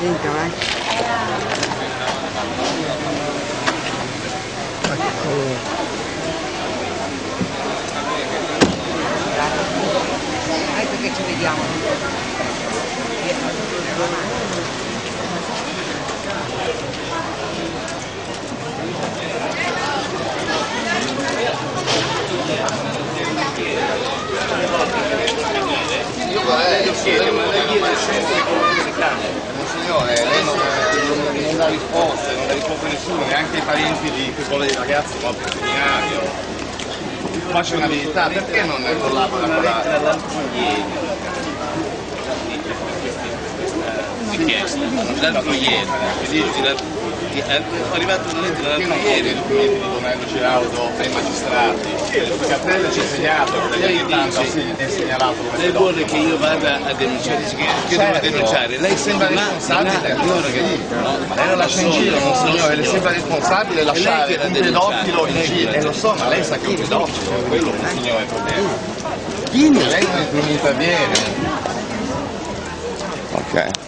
Vinca, vai. Ecco che ci vediamo. Io chiedo, ma chiede sempre Signore, lei non, non, non dà risposte, non dà risposte nessuno, neanche ai parenti di quel dei ragazzi qualche seminario. Faccia una verità, perché non collabora con la... l'altro ieri richiesta l'altro ieri è arrivato una lettera l'altro non chiede i ieri documenti di Donello Ciraudo ai magistrati? Perché a te ci ha insegnato Lei negli anni 80 dice- lei vuole che io vada a denunciare che che devo Certo. denunciare lei sembra responsabile, ma lei non lascia in giro, non signore, le sembra responsabile lasciare un pedofilo in giro, e lo so, ma lei sa che è un pedofilo, quello è signore è il problema. Lei non interviene. Ok.